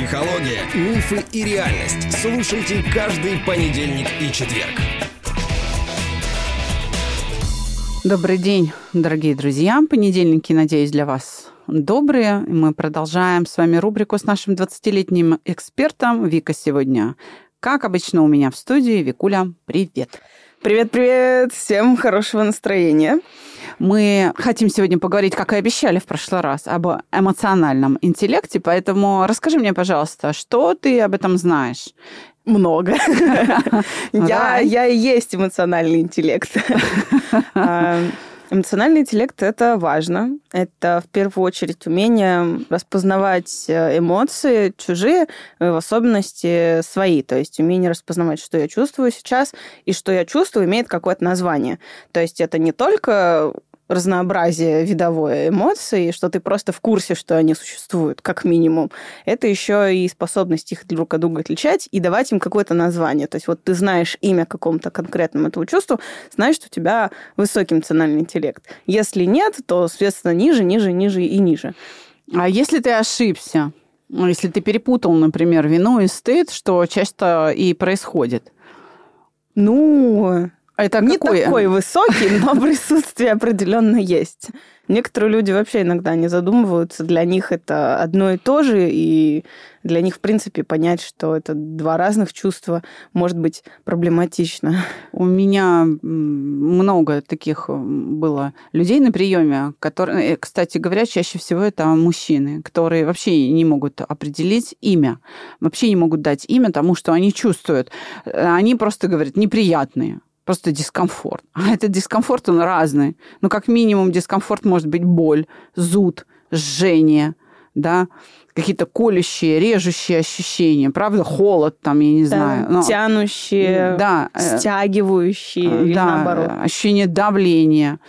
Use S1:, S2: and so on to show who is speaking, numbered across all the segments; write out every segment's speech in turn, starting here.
S1: Психология, мифы и реальность. Слушайте каждый понедельник и четверг.
S2: Добрый день, дорогие друзья. Понедельники, надеюсь, для вас добрые. Мы продолжаем с вами рубрику с нашим 20-летним экспертом. Вика сегодня, как обычно, у меня в студии. Викуля, привет.
S3: Привет-привет! Всем хорошего настроения.
S2: Мы хотим сегодня поговорить, как и обещали в прошлый раз, об эмоциональном интеллекте, поэтому расскажи мне, пожалуйста, что ты об этом знаешь?
S3: Много. Я, я и есть эмоциональный интеллект. А, эмоциональный интеллект – это важно. Это в первую очередь умение распознавать э, эмоции чужие, в особенности свои. То есть умение распознавать, что я чувствую сейчас, и что я чувствую имеет какое-то название. То есть это не только разнообразие видовое эмоций, что ты просто в курсе, что они существуют, как минимум. Это еще и способность их друг от друга отличать и давать им какое-то название. То есть вот ты знаешь имя какому-то конкретному этому чувству, знаешь, что у тебя высокий эмоциональный интеллект. Если нет, то, соответственно, ниже, ниже, ниже и ниже.
S2: А если ты ошибся? Ну, если ты перепутал, например, вину и стыд, что часто и происходит?
S3: Ну, это не какой? такой высокий, но присутствие определенно есть. Некоторые люди вообще иногда не задумываются, для них это одно и то же, и для них, в принципе, понять, что это два разных чувства, может быть проблематично.
S2: У меня много таких было людей на приеме, которые, э, кстати говоря, чаще всего это мужчины, которые вообще не могут определить имя, вообще не могут дать имя тому, что они чувствуют. Они просто говорят неприятные просто дискомфорт. А этот дискомфорт, он разный. Ну, как минимум, дискомфорт может быть боль, зуд, жжение, да, какие-то колющие, режущие ощущения, правда, холод там, я не да, знаю.
S3: Но, тянущие, да, э, стягивающие, да, или наоборот.
S2: ощущение давления.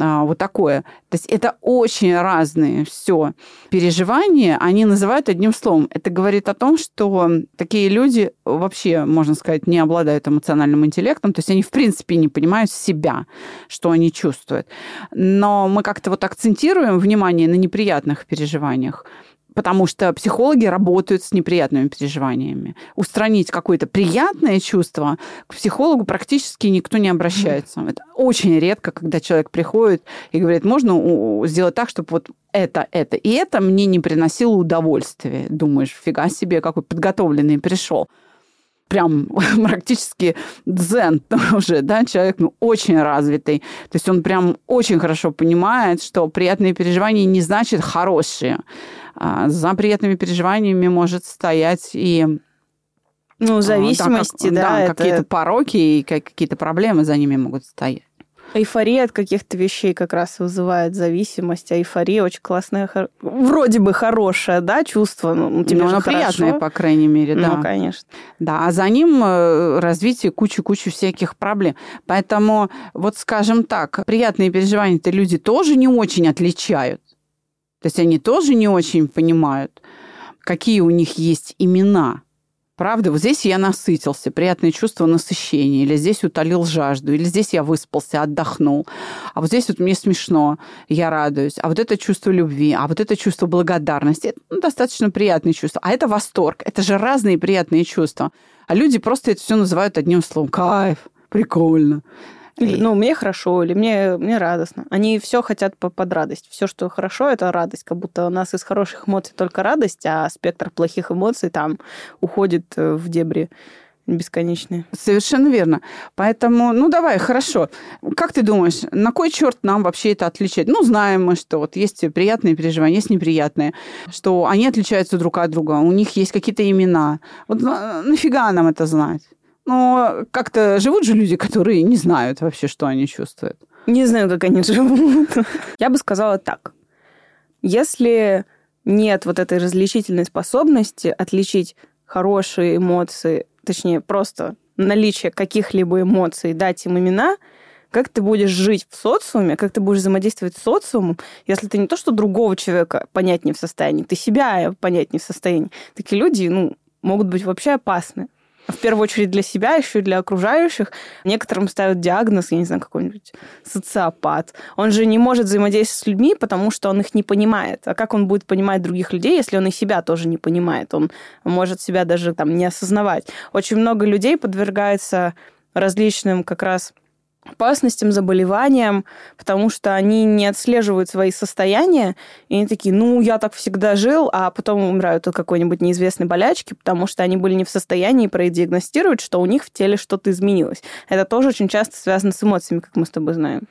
S2: А, вот такое. То есть это очень разные все переживания, они называют одним словом. Это говорит о том, что такие люди вообще, можно сказать, не обладают эмоциональным интеллектом, то есть они в принципе не понимают себя, что они чувствуют. Но мы как-то вот акцентируем внимание на неприятных переживаниях потому что психологи работают с неприятными переживаниями. Устранить какое-то приятное чувство к психологу практически никто не обращается. Это очень редко, когда человек приходит и говорит, можно сделать так, чтобы вот это, это и это мне не приносило удовольствия. Думаешь, фига себе, какой подготовленный пришел прям практически дзен уже, да, человек ну, очень развитый. То есть он прям очень хорошо понимает, что приятные переживания не значит хорошие. А за приятными переживаниями может стоять и
S3: ну, зависимости, да, как, да,
S2: да это... какие-то пороки и какие-то проблемы за ними могут стоять.
S3: Эйфория от каких-то вещей как раз вызывает зависимость, а эйфория очень классная, вроде бы хорошее, да, чувство. Ну, тебе
S2: Но оно приятное, по крайней мере, да.
S3: Ну, конечно.
S2: Да, а за ним э, развитие кучу-кучу всяких проблем. Поэтому, вот скажем так, приятные переживания-то люди тоже не очень отличают. То есть они тоже не очень понимают, какие у них есть имена. Правда, вот здесь я насытился, приятное чувство насыщения, или здесь утолил жажду, или здесь я выспался, отдохнул, а вот здесь вот мне смешно, я радуюсь, а вот это чувство любви, а вот это чувство благодарности, это ну, достаточно приятные чувства, а это восторг, это же разные приятные чувства. А люди просто это все называют одним словом. Кайф, прикольно.
S3: Или, ну, мне хорошо, или мне, мне радостно. Они все хотят под радость. Все, что хорошо, это радость. Как будто у нас из хороших эмоций только радость, а спектр плохих эмоций там уходит э, в дебри бесконечные.
S2: Совершенно верно. Поэтому, ну давай, хорошо. Как ты думаешь, на кой черт нам вообще это отличать? Ну, знаем мы, что вот есть приятные переживания, есть неприятные, что они отличаются друг от друга, у них есть какие-то имена. Вот нафига нам это знать? Но как-то живут же люди, которые не знают вообще, что они чувствуют.
S3: Не знаю, как они живут. Я бы сказала так. Если нет вот этой различительной способности отличить хорошие эмоции, точнее, просто наличие каких-либо эмоций, дать им имена, как ты будешь жить в социуме, как ты будешь взаимодействовать с социумом, если ты не то, что другого человека понять не в состоянии, ты себя понять не в состоянии. Такие люди, ну, могут быть вообще опасны. В первую очередь для себя, еще и для окружающих. Некоторым ставят диагноз, я не знаю, какой-нибудь социопат. Он же не может взаимодействовать с людьми, потому что он их не понимает. А как он будет понимать других людей, если он и себя тоже не понимает? Он может себя даже там не осознавать. Очень много людей подвергается различным как раз опасностям, заболеваниям, потому что они не отслеживают свои состояния, и они такие, ну, я так всегда жил, а потом умирают от какой-нибудь неизвестной болячки, потому что они были не в состоянии продиагностировать, что у них в теле что-то изменилось. Это тоже очень часто связано с эмоциями, как мы с тобой знаем.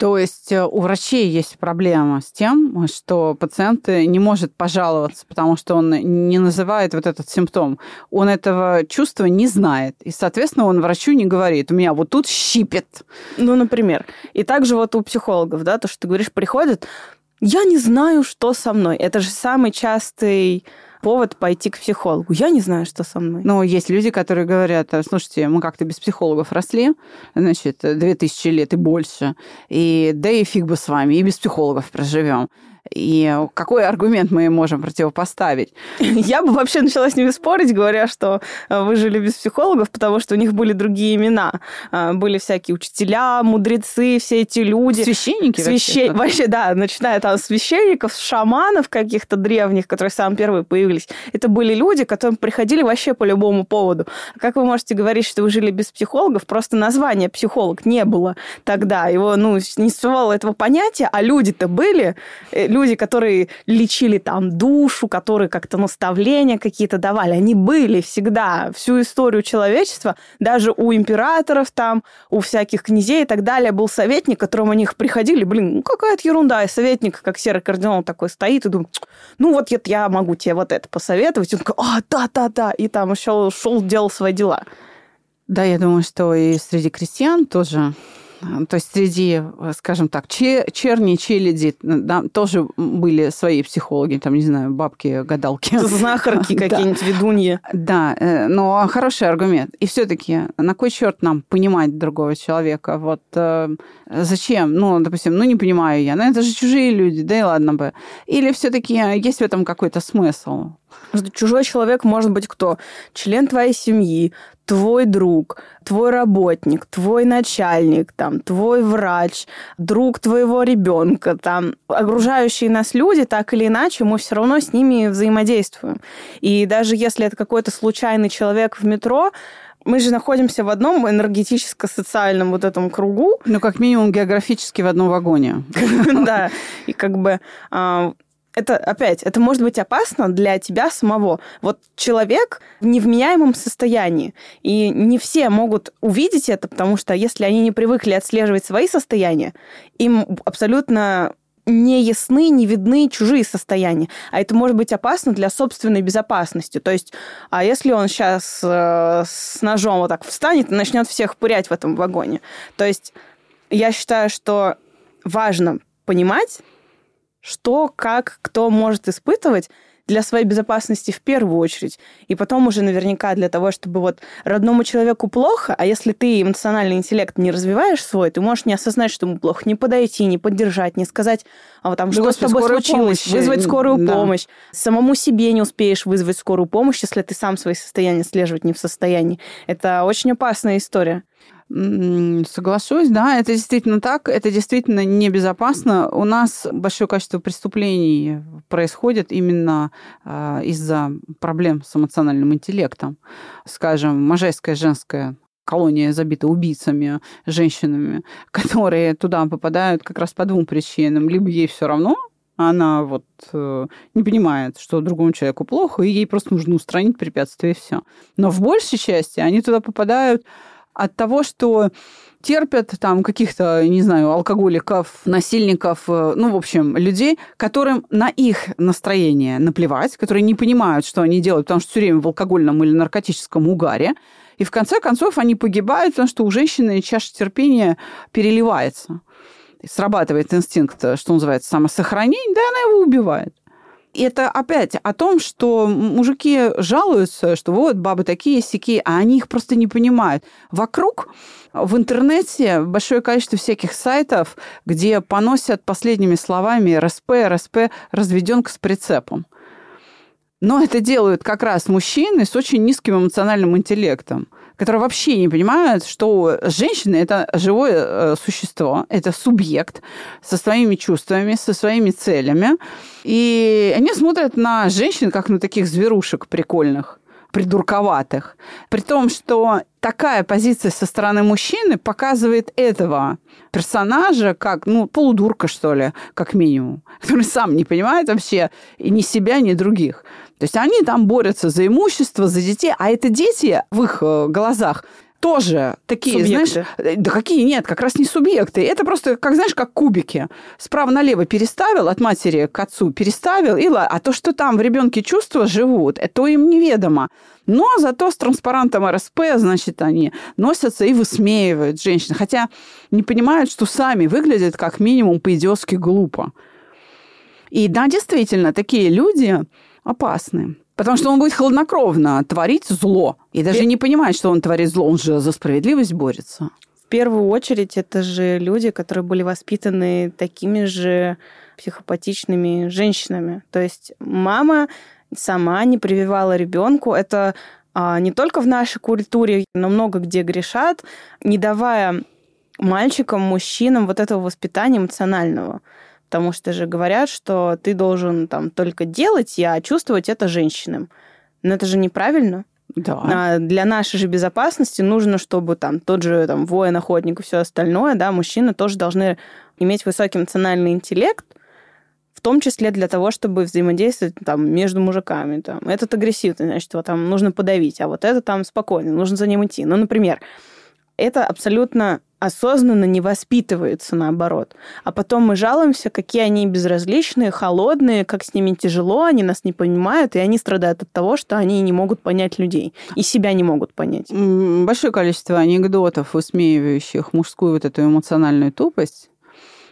S2: То есть э, у врачей есть проблема с тем, что пациент не может пожаловаться, потому что он не называет вот этот симптом. Он этого чувства не знает. И, соответственно, он врачу не говорит, у меня вот тут щипет.
S3: Ну, например. И также вот у психологов, да, то, что ты говоришь, приходят, я не знаю, что со мной. Это же самый частый повод пойти к психологу. Я не знаю, что со мной.
S2: Но есть люди, которые говорят, слушайте, мы как-то без психологов росли, значит, две тысячи лет и больше, и да и фиг бы с вами, и без психологов проживем. И какой аргумент мы им можем противопоставить?
S3: Я бы вообще начала с ними спорить, говоря, что э, вы жили без психологов, потому что у них были другие имена. Э, были всякие учителя, мудрецы, все эти люди.
S2: Священники
S3: Священ... вообще? Вообще, да, начиная там с священников, шаманов каких-то древних, которые самые первые появились. Это были люди, которым приходили вообще по любому поводу. Как вы можете говорить, что вы жили без психологов? Просто названия психолог не было тогда. Его, ну, не существовало этого понятия, а люди-то были э, люди, которые лечили там душу, которые как-то наставления какие-то давали, они были всегда всю историю человечества, даже у императоров там, у всяких князей и так далее. Был советник, к которому они приходили, блин, ну какая-то ерунда, и советник, как серый кардинал такой стоит и думает, ну вот я могу тебе вот это посоветовать, и он такой, а, да-да-да, и там еще шел, делал свои дела.
S2: Да, я думаю, что и среди крестьян тоже то есть среди, скажем так, черни, челяди да, тоже были свои психологи, там, не знаю, бабки, гадалки.
S3: Знахарки какие-нибудь, ведуньи.
S2: Да, э, но хороший аргумент. И все таки на кой черт нам понимать другого человека? Вот э, зачем? Ну, допустим, ну, не понимаю я. Ну, это же чужие люди, да и ладно бы. Или все таки есть в этом какой-то смысл?
S3: Чужой человек может быть кто? Член твоей семьи, твой друг, твой работник, твой начальник, там, твой врач, друг твоего ребенка, там, окружающие нас люди, так или иначе, мы все равно с ними взаимодействуем. И даже если это какой-то случайный человек в метро, мы же находимся в одном энергетическо-социальном вот этом кругу.
S2: Ну, как минимум, географически в одном вагоне.
S3: Да, и как бы а, это опять, это может быть опасно для тебя самого. Вот человек в невменяемом состоянии, и не все могут увидеть это, потому что если они не привыкли отслеживать свои состояния, им абсолютно не ясны, не видны чужие состояния. А это может быть опасно для собственной безопасности. То есть, а если он сейчас э, с ножом вот так встанет и начнет всех пырять в этом вагоне? То есть, я считаю, что важно понимать, что, как, кто может испытывать для своей безопасности в первую очередь. И потом уже наверняка для того, чтобы вот родному человеку плохо, а если ты эмоциональный интеллект не развиваешь свой, ты можешь не осознать, что ему плохо, не подойти, не поддержать, не сказать, а вот там, что Господи, с тобой случилось, помощь. вызвать скорую да. помощь. Самому себе не успеешь вызвать скорую помощь, если ты сам свои состояния слеживать не в состоянии. Это очень опасная история.
S2: Соглашусь, да, это действительно так, это действительно небезопасно. У нас большое количество преступлений происходит именно э, из-за проблем с эмоциональным интеллектом. Скажем, можайская женская колония забита убийцами, женщинами, которые туда попадают как раз по двум причинам. Либо ей все равно, она вот э, не понимает, что другому человеку плохо, и ей просто нужно устранить препятствие, и все. Но в большей части они туда попадают от того, что терпят там каких-то, не знаю, алкоголиков, насильников, э, ну, в общем, людей, которым на их настроение наплевать, которые не понимают, что они делают, потому что все время в алкогольном или наркотическом угаре. И в конце концов они погибают, потому что у женщины чаша терпения переливается. Срабатывает инстинкт, что называется, самосохранение, да, она его убивает это опять о том, что мужики жалуются, что вот бабы такие сики, а они их просто не понимают. Вокруг в интернете большое количество всяких сайтов, где поносят последними словами РСП, РСП, разведенка с прицепом. Но это делают как раз мужчины с очень низким эмоциональным интеллектом, которые вообще не понимают, что женщина – это живое э, существо, это субъект со своими чувствами, со своими целями. И они смотрят на женщин как на таких зверушек прикольных придурковатых. При том, что такая позиция со стороны мужчины показывает этого персонажа как, ну, полудурка, что ли, как минимум, который сам не понимает вообще и ни себя, ни других. То есть они там борются за имущество, за детей, а это дети в их э, глазах тоже такие, субъекты. знаешь, э, да какие нет, как раз не субъекты. Это просто, как знаешь, как кубики. Справа налево переставил, от матери к отцу переставил, и а то, что там в ребенке чувства живут, это им неведомо. Но зато с транспарантом РСП, значит, они носятся и высмеивают женщин. Хотя не понимают, что сами выглядят как минимум по-идиотски глупо. И да, действительно, такие люди опасны. Потому что он будет хладнокровно творить зло. И даже не понимать, что он творит зло. Он же за справедливость борется.
S3: В первую очередь, это же люди, которые были воспитаны такими же психопатичными женщинами. То есть мама сама не прививала ребенку. Это а, не только в нашей культуре, но много где грешат, не давая мальчикам, мужчинам вот этого воспитания эмоционального. Потому что же говорят, что ты должен там только делать, а чувствовать это женщинам. Но это же неправильно.
S2: Да.
S3: А для нашей же безопасности нужно, чтобы там тот же там, воин, охотник и все остальное, да, мужчины тоже должны иметь высокий эмоциональный интеллект, в том числе для того, чтобы взаимодействовать там между мужиками. Там. Этот агрессивный, значит, его там нужно подавить, а вот это там спокойно, нужно за ним идти. Ну, например, это абсолютно осознанно не воспитывается наоборот. А потом мы жалуемся, какие они безразличные, холодные, как с ними тяжело, они нас не понимают, и они страдают от того, что они не могут понять людей и себя не могут понять.
S2: Большое количество анекдотов, высмеивающих мужскую вот эту эмоциональную тупость,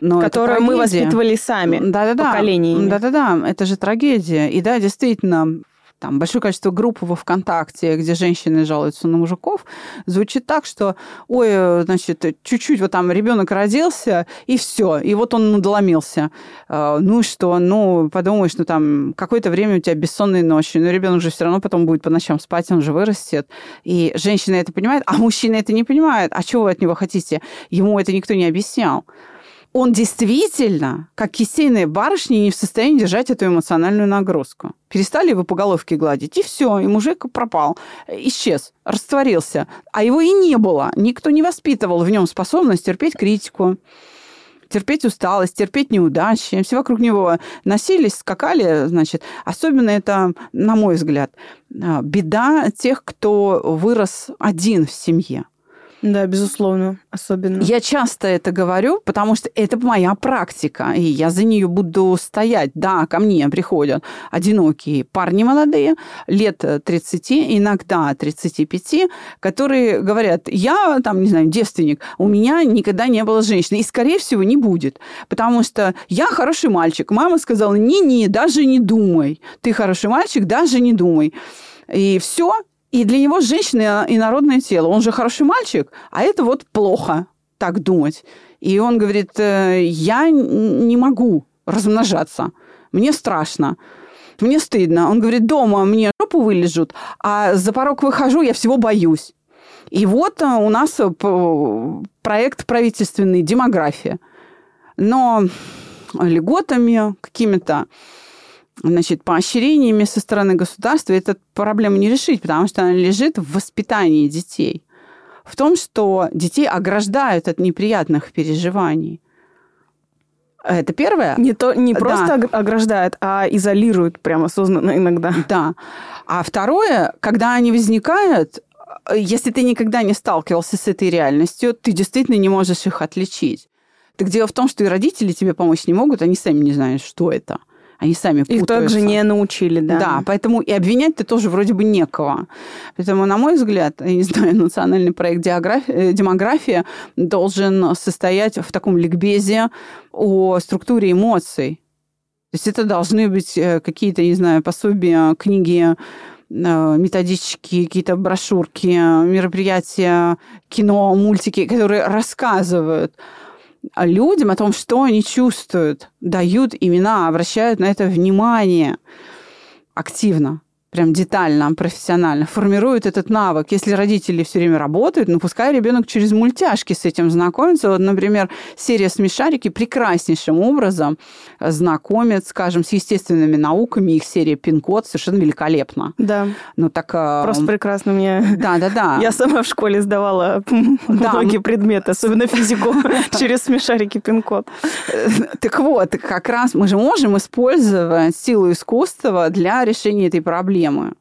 S3: но которую мы воспитывали сами
S2: да-да-да.
S3: поколениями.
S2: Да-да-да, это же трагедия. И да, действительно, там большое количество групп во ВКонтакте, где женщины жалуются на мужиков, звучит так, что, ой, значит, чуть-чуть вот там ребенок родился, и все, и вот он надломился. А, ну что? Ну, подумаешь, ну там какое-то время у тебя бессонные ночи, но ребенок же все равно потом будет по ночам спать, он же вырастет. И женщина это понимает, а мужчина это не понимает. А чего вы от него хотите? Ему это никто не объяснял он действительно, как кисейная барышня, не в состоянии держать эту эмоциональную нагрузку. Перестали его по головке гладить, и все, и мужик пропал, исчез, растворился. А его и не было. Никто не воспитывал в нем способность терпеть критику, терпеть усталость, терпеть неудачи. Все вокруг него носились, скакали, значит. Особенно это, на мой взгляд, а, беда тех, кто вырос один в семье.
S3: Да, безусловно, особенно.
S2: Я часто это говорю, потому что это моя практика, и я за нее буду стоять. Да, ко мне приходят одинокие парни молодые, лет 30, иногда 35, которые говорят, я там, не знаю, девственник, у меня никогда не было женщины, и, скорее всего, не будет, потому что я хороший мальчик. Мама сказала, не-не, даже не думай. Ты хороший мальчик, даже не думай. И все, и для него женщина и народное тело. Он же хороший мальчик, а это вот плохо так думать. И он говорит, «Э, я не могу размножаться, мне страшно, мне стыдно. Он говорит, дома мне жопу вылежут, а за порог выхожу, я всего боюсь. И вот э, у нас э, проект правительственный «Демография». Но льготами какими-то значит, поощрениями со стороны государства эту проблему не решить, потому что она лежит в воспитании детей. В том, что детей ограждают от неприятных переживаний. Это первое.
S3: Не, то, не просто да. ограждают, а изолируют прямо осознанно иногда.
S2: Да. А второе, когда они возникают, если ты никогда не сталкивался с этой реальностью, ты действительно не можешь их отличить. Так дело в том, что и родители тебе помочь не могут, они сами не знают, что это. Они сами
S3: Их также не научили, да.
S2: Да, поэтому и обвинять-то тоже вроде бы некого. Поэтому, на мой взгляд, я не знаю, национальный проект э, «Демография» должен состоять в таком ликбезе о структуре эмоций. То есть это должны быть э, какие-то, не знаю, пособия, книги, э, методички, какие-то брошюрки, мероприятия, кино, мультики, которые рассказывают людям о том, что они чувствуют, дают имена, обращают на это внимание. активно прям детально, профессионально формируют этот навык. Если родители все время работают, ну пускай ребенок через мультяшки с этим знакомится. Вот, например, серия «Смешарики» прекраснейшим образом знакомит, скажем, с естественными науками. Их серия «Пин-код» совершенно великолепна.
S3: Да.
S2: Ну так...
S3: А, Просто прекрасно мне...
S2: Да, да, да.
S3: Я сама в школе сдавала многие предметы, особенно физику, через смешарики пин-код.
S2: Так вот, как раз мы же можем использовать силу искусства для решения этой проблемы проблемы.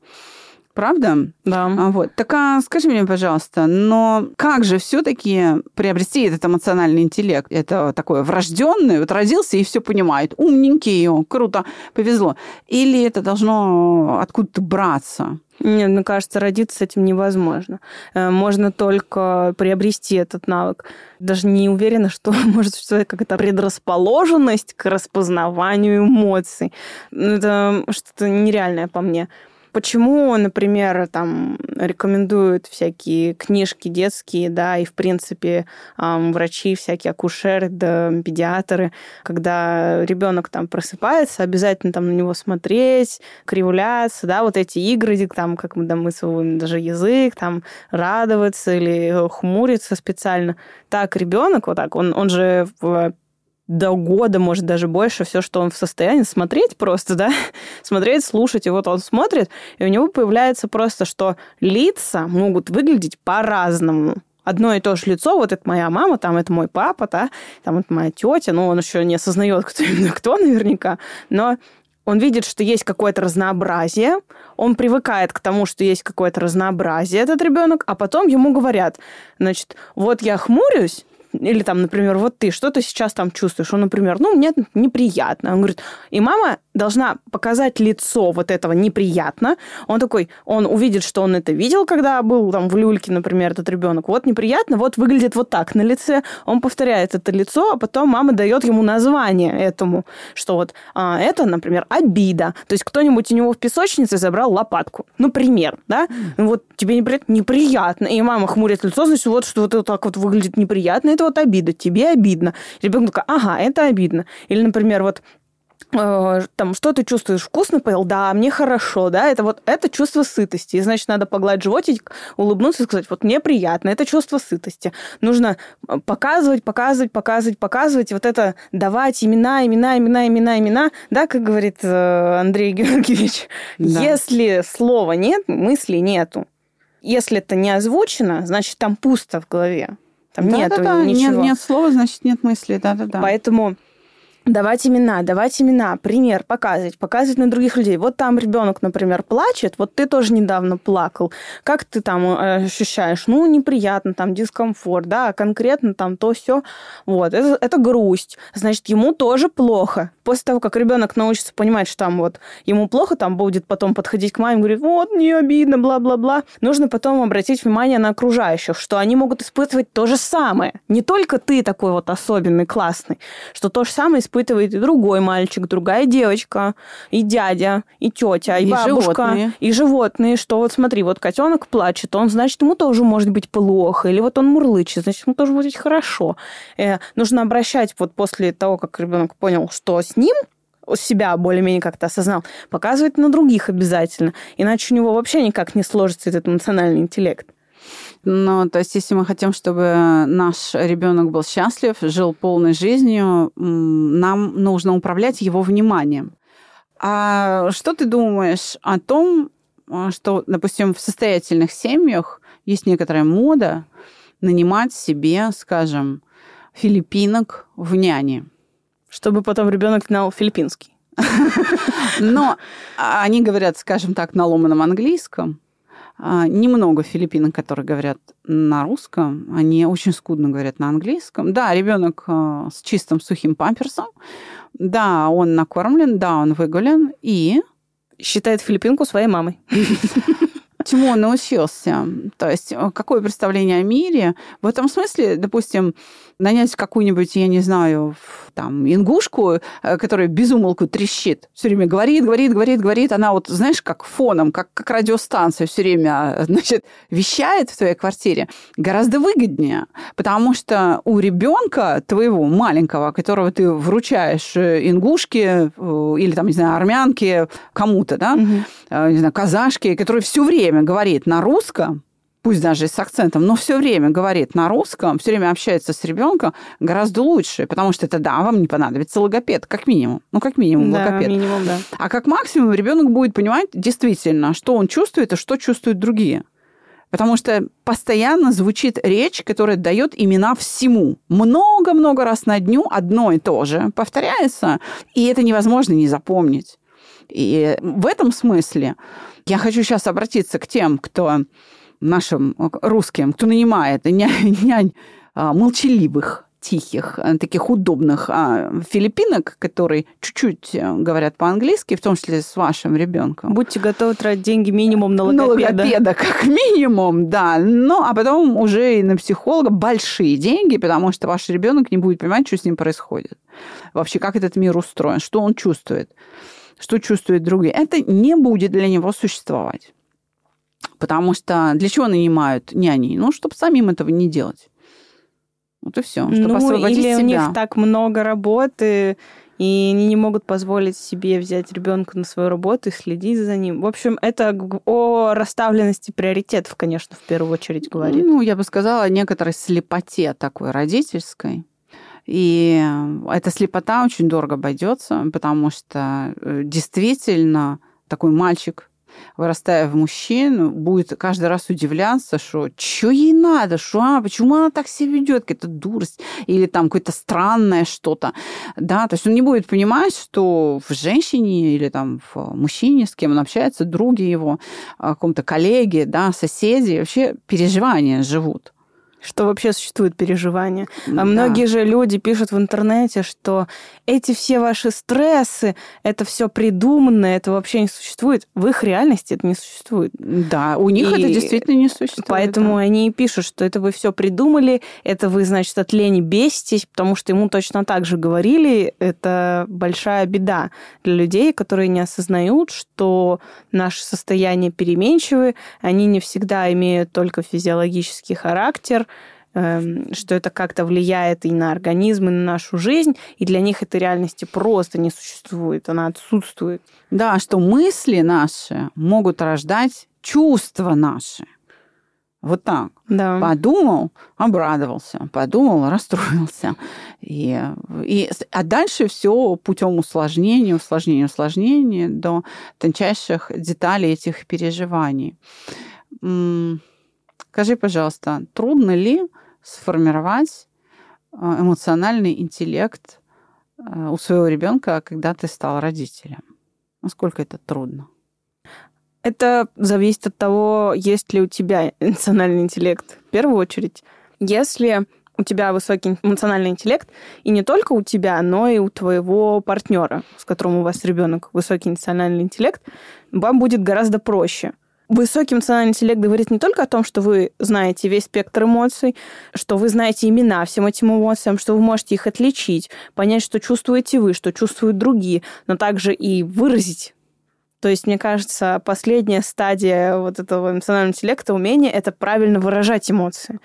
S2: Правда?
S3: Да.
S2: А, вот. Так а скажи мне, пожалуйста, но как же все-таки приобрести этот эмоциональный интеллект? Это такое врожденное, вот родился и все понимает. Умненький, круто, повезло. Или это должно откуда-то браться?
S3: Нет, мне кажется, родиться с этим невозможно. Э, можно только приобрести этот навык. Даже не уверена, что может существовать какая-то предрасположенность к распознаванию эмоций. Ну, это что-то нереальное по мне. Почему, например, там рекомендуют всякие книжки детские, да, и, в принципе, врачи, всякие акушеры, да, педиатры, когда ребенок там просыпается, обязательно там на него смотреть, кривляться, да, вот эти игры, там, как мы домысываем даже язык, там, радоваться или хмуриться специально. Так ребенок вот так, он, он же в до года, может, даже больше, все, что он в состоянии смотреть просто, да, смотреть, слушать, и вот он смотрит, и у него появляется просто, что лица могут выглядеть по-разному. Одно и то же лицо, вот это моя мама, там это мой папа, да, там это моя тетя, ну, он еще не осознает, кто именно кто наверняка, но он видит, что есть какое-то разнообразие, он привыкает к тому, что есть какое-то разнообразие этот ребенок, а потом ему говорят, значит, вот я хмурюсь, или там, например, вот ты, что ты сейчас там чувствуешь? Он, например, ну, мне неприятно. Он говорит, и мама должна показать лицо вот этого неприятно. Он такой, он увидит, что он это видел, когда был там в люльке, например, этот ребенок. Вот неприятно, вот выглядит вот так на лице. Он повторяет это лицо, а потом мама дает ему название этому, что вот а, это, например, обида. То есть кто-нибудь у него в песочнице забрал лопатку. Ну, пример, да? Вот тебе неприятно, неприятно. И мама хмурит лицо, значит, вот что вот так вот выглядит неприятно, это вот обида, тебе обидно. Ребенок такой, ага, это обидно. Или, например, вот там, что ты чувствуешь, вкусно поел? Да, мне хорошо, да, это вот, это чувство сытости. И, значит, надо погладить животик, улыбнуться и сказать, вот мне приятно, это чувство сытости. Нужно э, показывать, показывать, показывать, показывать, вот это давать имена, имена, имена, имена, имена, да, как говорит э, Андрей Георгиевич. Да. Если слова нет, мысли нету. Если это не озвучено, значит, там пусто в голове. Там да, нету да, да. ничего.
S2: Нет, нет слова, значит, нет мысли, да-да-да.
S3: Поэтому давать имена, давать имена, пример, показывать, показывать на других людей. Вот там ребенок, например, плачет, вот ты тоже недавно плакал. Как ты там э, ощущаешь? Ну, неприятно, там дискомфорт, да, конкретно там то все. Вот, это, это грусть. Значит, ему тоже плохо. После того, как ребенок научится понимать, что там вот ему плохо, там будет потом подходить к маме и говорить, вот, мне обидно, бла-бла-бла. Нужно потом обратить внимание на окружающих, что они могут испытывать то же самое. Не только ты такой вот особенный, классный, что то же самое испытывает и другой мальчик, другая девочка, и дядя, и тетя, и, и бабушка, животные. и животные, что вот смотри, вот котенок плачет, он, значит, ему тоже может быть плохо, или вот он мурлычет, значит, ему тоже будет хорошо. Э, нужно обращать вот после того, как ребенок понял, что с ним, себя более-менее как-то осознал, показывать на других обязательно. Иначе у него вообще никак не сложится этот эмоциональный интеллект.
S2: Ну, то есть, если мы хотим, чтобы наш ребенок был счастлив, жил полной жизнью, нам нужно управлять его вниманием. А что ты думаешь о том, а, что, допустим, в состоятельных семьях есть некоторая мода нанимать себе, скажем, филиппинок в няне?
S3: Чтобы потом ребенок знал филиппинский.
S2: Но они говорят, скажем так, на ломаном английском, а, немного филиппинок, которые говорят на русском, они очень скудно говорят на английском. Да, ребенок а, с чистым сухим памперсом, да, он накормлен, да, он выгулен и
S3: считает филиппинку своей мамой.
S2: Чему он научился? То есть а, какое представление о мире? В этом смысле, допустим, нанять какую-нибудь, я не знаю, там ингушку, э, которая безумолку трещит, все время говорит, говорит, говорит, говорит, она вот, знаешь, как фоном, как, как радиостанция все время, значит, вещает в твоей квартире, гораздо выгоднее, потому что у ребенка твоего маленького, которого ты вручаешь э, ингушке или там, не знаю, армянке, кому-то, да, угу. не знаю, казашке, который все время говорит на русском, пусть даже с акцентом, но все время говорит на русском, все время общается с ребенком, гораздо лучше, потому что это, да, вам не понадобится логопед, как минимум. Ну, как минимум
S3: да,
S2: логопед.
S3: Минимум, да.
S2: А как максимум ребенок будет понимать действительно, что он чувствует и что чувствуют другие. Потому что постоянно звучит речь, которая дает имена всему. Много-много раз на дню одно и то же повторяется, и это невозможно не запомнить. И в этом смысле я хочу сейчас обратиться к тем, кто нашим э, русским, кто нанимает нянь, нянь а, молчаливых, тихих, э, таких удобных а, филиппинок, которые чуть-чуть э, говорят по-английски, в том числе с вашим ребенком.
S3: Будьте готовы тратить деньги минимум на логопеда.
S2: На логопеда, как минимум, да. Ну, а потом уже и на психолога большие деньги, потому что ваш ребенок не будет понимать, что с ним происходит. Вообще, как этот мир устроен, что он чувствует, что чувствуют другие. Это не будет для него существовать. Потому что для чего нанимают няней? Ну, чтобы самим этого не делать. Вот и все. Чтобы
S3: ну,
S2: освободить
S3: или
S2: себя.
S3: у них так много работы, и они не могут позволить себе взять ребенка на свою работу и следить за ним. В общем, это о расставленности приоритетов, конечно, в первую очередь говорит.
S2: Ну, я бы сказала, о некоторой слепоте такой родительской. И эта слепота очень дорого обойдется, потому что э, действительно такой мальчик вырастая в мужчину, будет каждый раз удивляться, что что ей надо, что а, почему она так себя ведет, какая-то дурость или там какое-то странное что-то. Да, то есть он не будет понимать, что в женщине или там в мужчине, с кем он общается, други его, каком-то коллеге, да, соседи, вообще переживания живут
S3: что вообще существует переживание. Да. А многие же люди пишут в интернете, что эти все ваши стрессы, это все придуманно, это вообще не существует. В их реальности это не существует.
S2: Да, у них и это действительно не существует.
S3: Поэтому да. они и пишут, что это вы все придумали, это вы, значит, от лени беситесь, потому что ему точно так же говорили. Это большая беда для людей, которые не осознают, что наше состояние переменчивы, они не всегда имеют только физиологический характер, что это как-то влияет и на организм, и на нашу жизнь, и для них этой реальности просто не существует, она отсутствует.
S2: Да, что мысли наши могут рождать чувства наши. Вот так.
S3: Да.
S2: Подумал, обрадовался, подумал, расстроился. И, и, а дальше все путем усложнения, усложнения, усложнения до тончайших деталей этих переживаний. Скажи, пожалуйста, трудно ли сформировать э, эмоциональный интеллект э, у своего ребенка, когда ты стал родителем? Насколько это трудно?
S3: Это зависит от того, есть ли у тебя эмоциональный интеллект. В первую очередь, если у тебя высокий эмоциональный интеллект, и не только у тебя, но и у твоего партнера, с которым у вас ребенок высокий эмоциональный интеллект, вам будет гораздо проще – Высокий эмоциональный интеллект говорит не только о том, что вы знаете весь спектр эмоций, что вы знаете имена всем этим эмоциям, что вы можете их отличить, понять, что чувствуете вы, что чувствуют другие, но также и выразить. То есть, мне кажется, последняя стадия вот этого эмоционального интеллекта, умения, это правильно выражать эмоции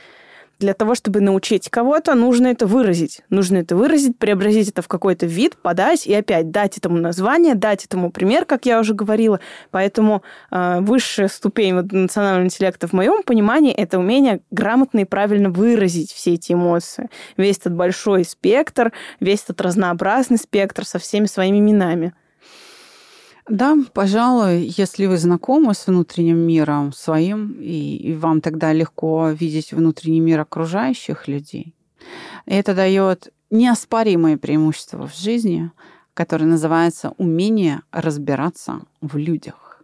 S3: для того, чтобы научить кого-то, нужно это выразить. Нужно это выразить, преобразить это в какой-то вид, подать и опять дать этому название, дать этому пример, как я уже говорила. Поэтому э, высшая ступень вот, национального интеллекта в моем понимании это умение грамотно и правильно выразить все эти эмоции. Весь этот большой спектр, весь этот разнообразный спектр со всеми своими именами.
S2: Да, пожалуй, если вы знакомы с внутренним миром своим, и, и вам тогда легко видеть внутренний мир окружающих людей, это дает неоспоримое преимущество в жизни, которое называется умение разбираться в людях.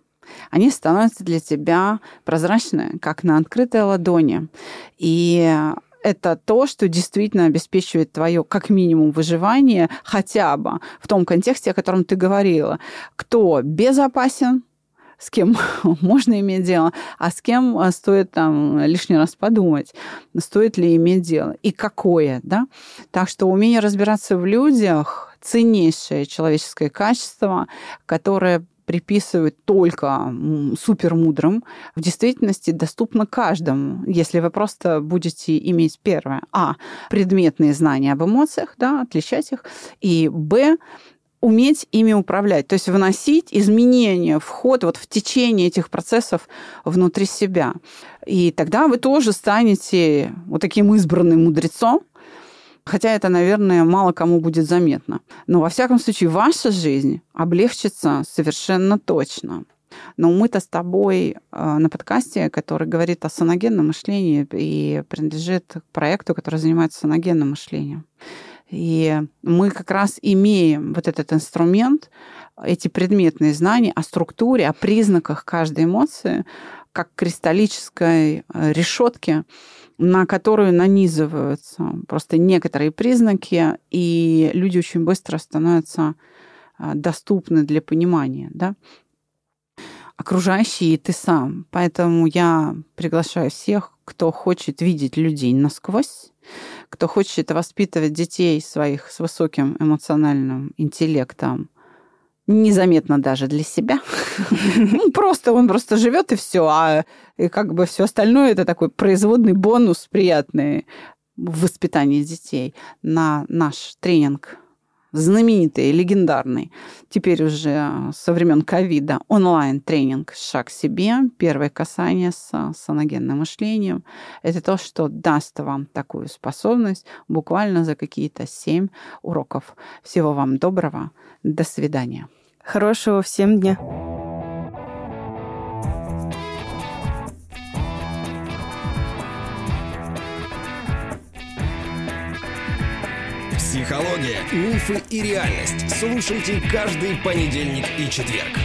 S2: Они становятся для тебя прозрачны, как на открытой ладони. И это то, что действительно обеспечивает твое, как минимум, выживание хотя бы в том контексте, о котором ты говорила. Кто безопасен, с кем можно иметь дело, а с кем э, стоит там лишний раз подумать, стоит ли иметь дело и какое, да. Так что умение разбираться в людях ценнейшее человеческое качество, которое приписывают только супермудрым, в действительности доступно каждому, если вы просто будете иметь первое, а, предметные знания об эмоциях, да, отличать их, и, б, уметь ими управлять, то есть вносить изменения в ход, вот в течение этих процессов внутри себя. И тогда вы тоже станете вот таким избранным мудрецом, Хотя это, наверное, мало кому будет заметно. Но, во всяком случае, ваша жизнь облегчится совершенно точно. Но мы-то с тобой э, на подкасте, который говорит о саногенном мышлении и принадлежит к проекту, который занимается саногенным мышлением. И мы как раз имеем вот этот инструмент, эти предметные знания о структуре, о признаках каждой эмоции, как кристаллической э, решетки, на которую нанизываются просто некоторые признаки, и люди очень быстро становятся а, доступны для понимания, да, окружающие и ты сам. Поэтому я приглашаю всех, кто хочет видеть людей насквозь, кто хочет воспитывать детей своих с высоким эмоциональным интеллектом, незаметно даже для себя. Ну, просто он просто живет и все, а как бы все остальное это такой производный бонус приятный в воспитании детей на наш тренинг знаменитый, легендарный, теперь уже со времен ковида, онлайн-тренинг «Шаг себе», первое касание с саногенным мышлением. Это то, что даст вам такую способность буквально за какие-то семь уроков. Всего вам доброго. До свидания.
S3: Хорошего всем дня.
S1: Психология, мифы и реальность. Слушайте каждый понедельник и четверг.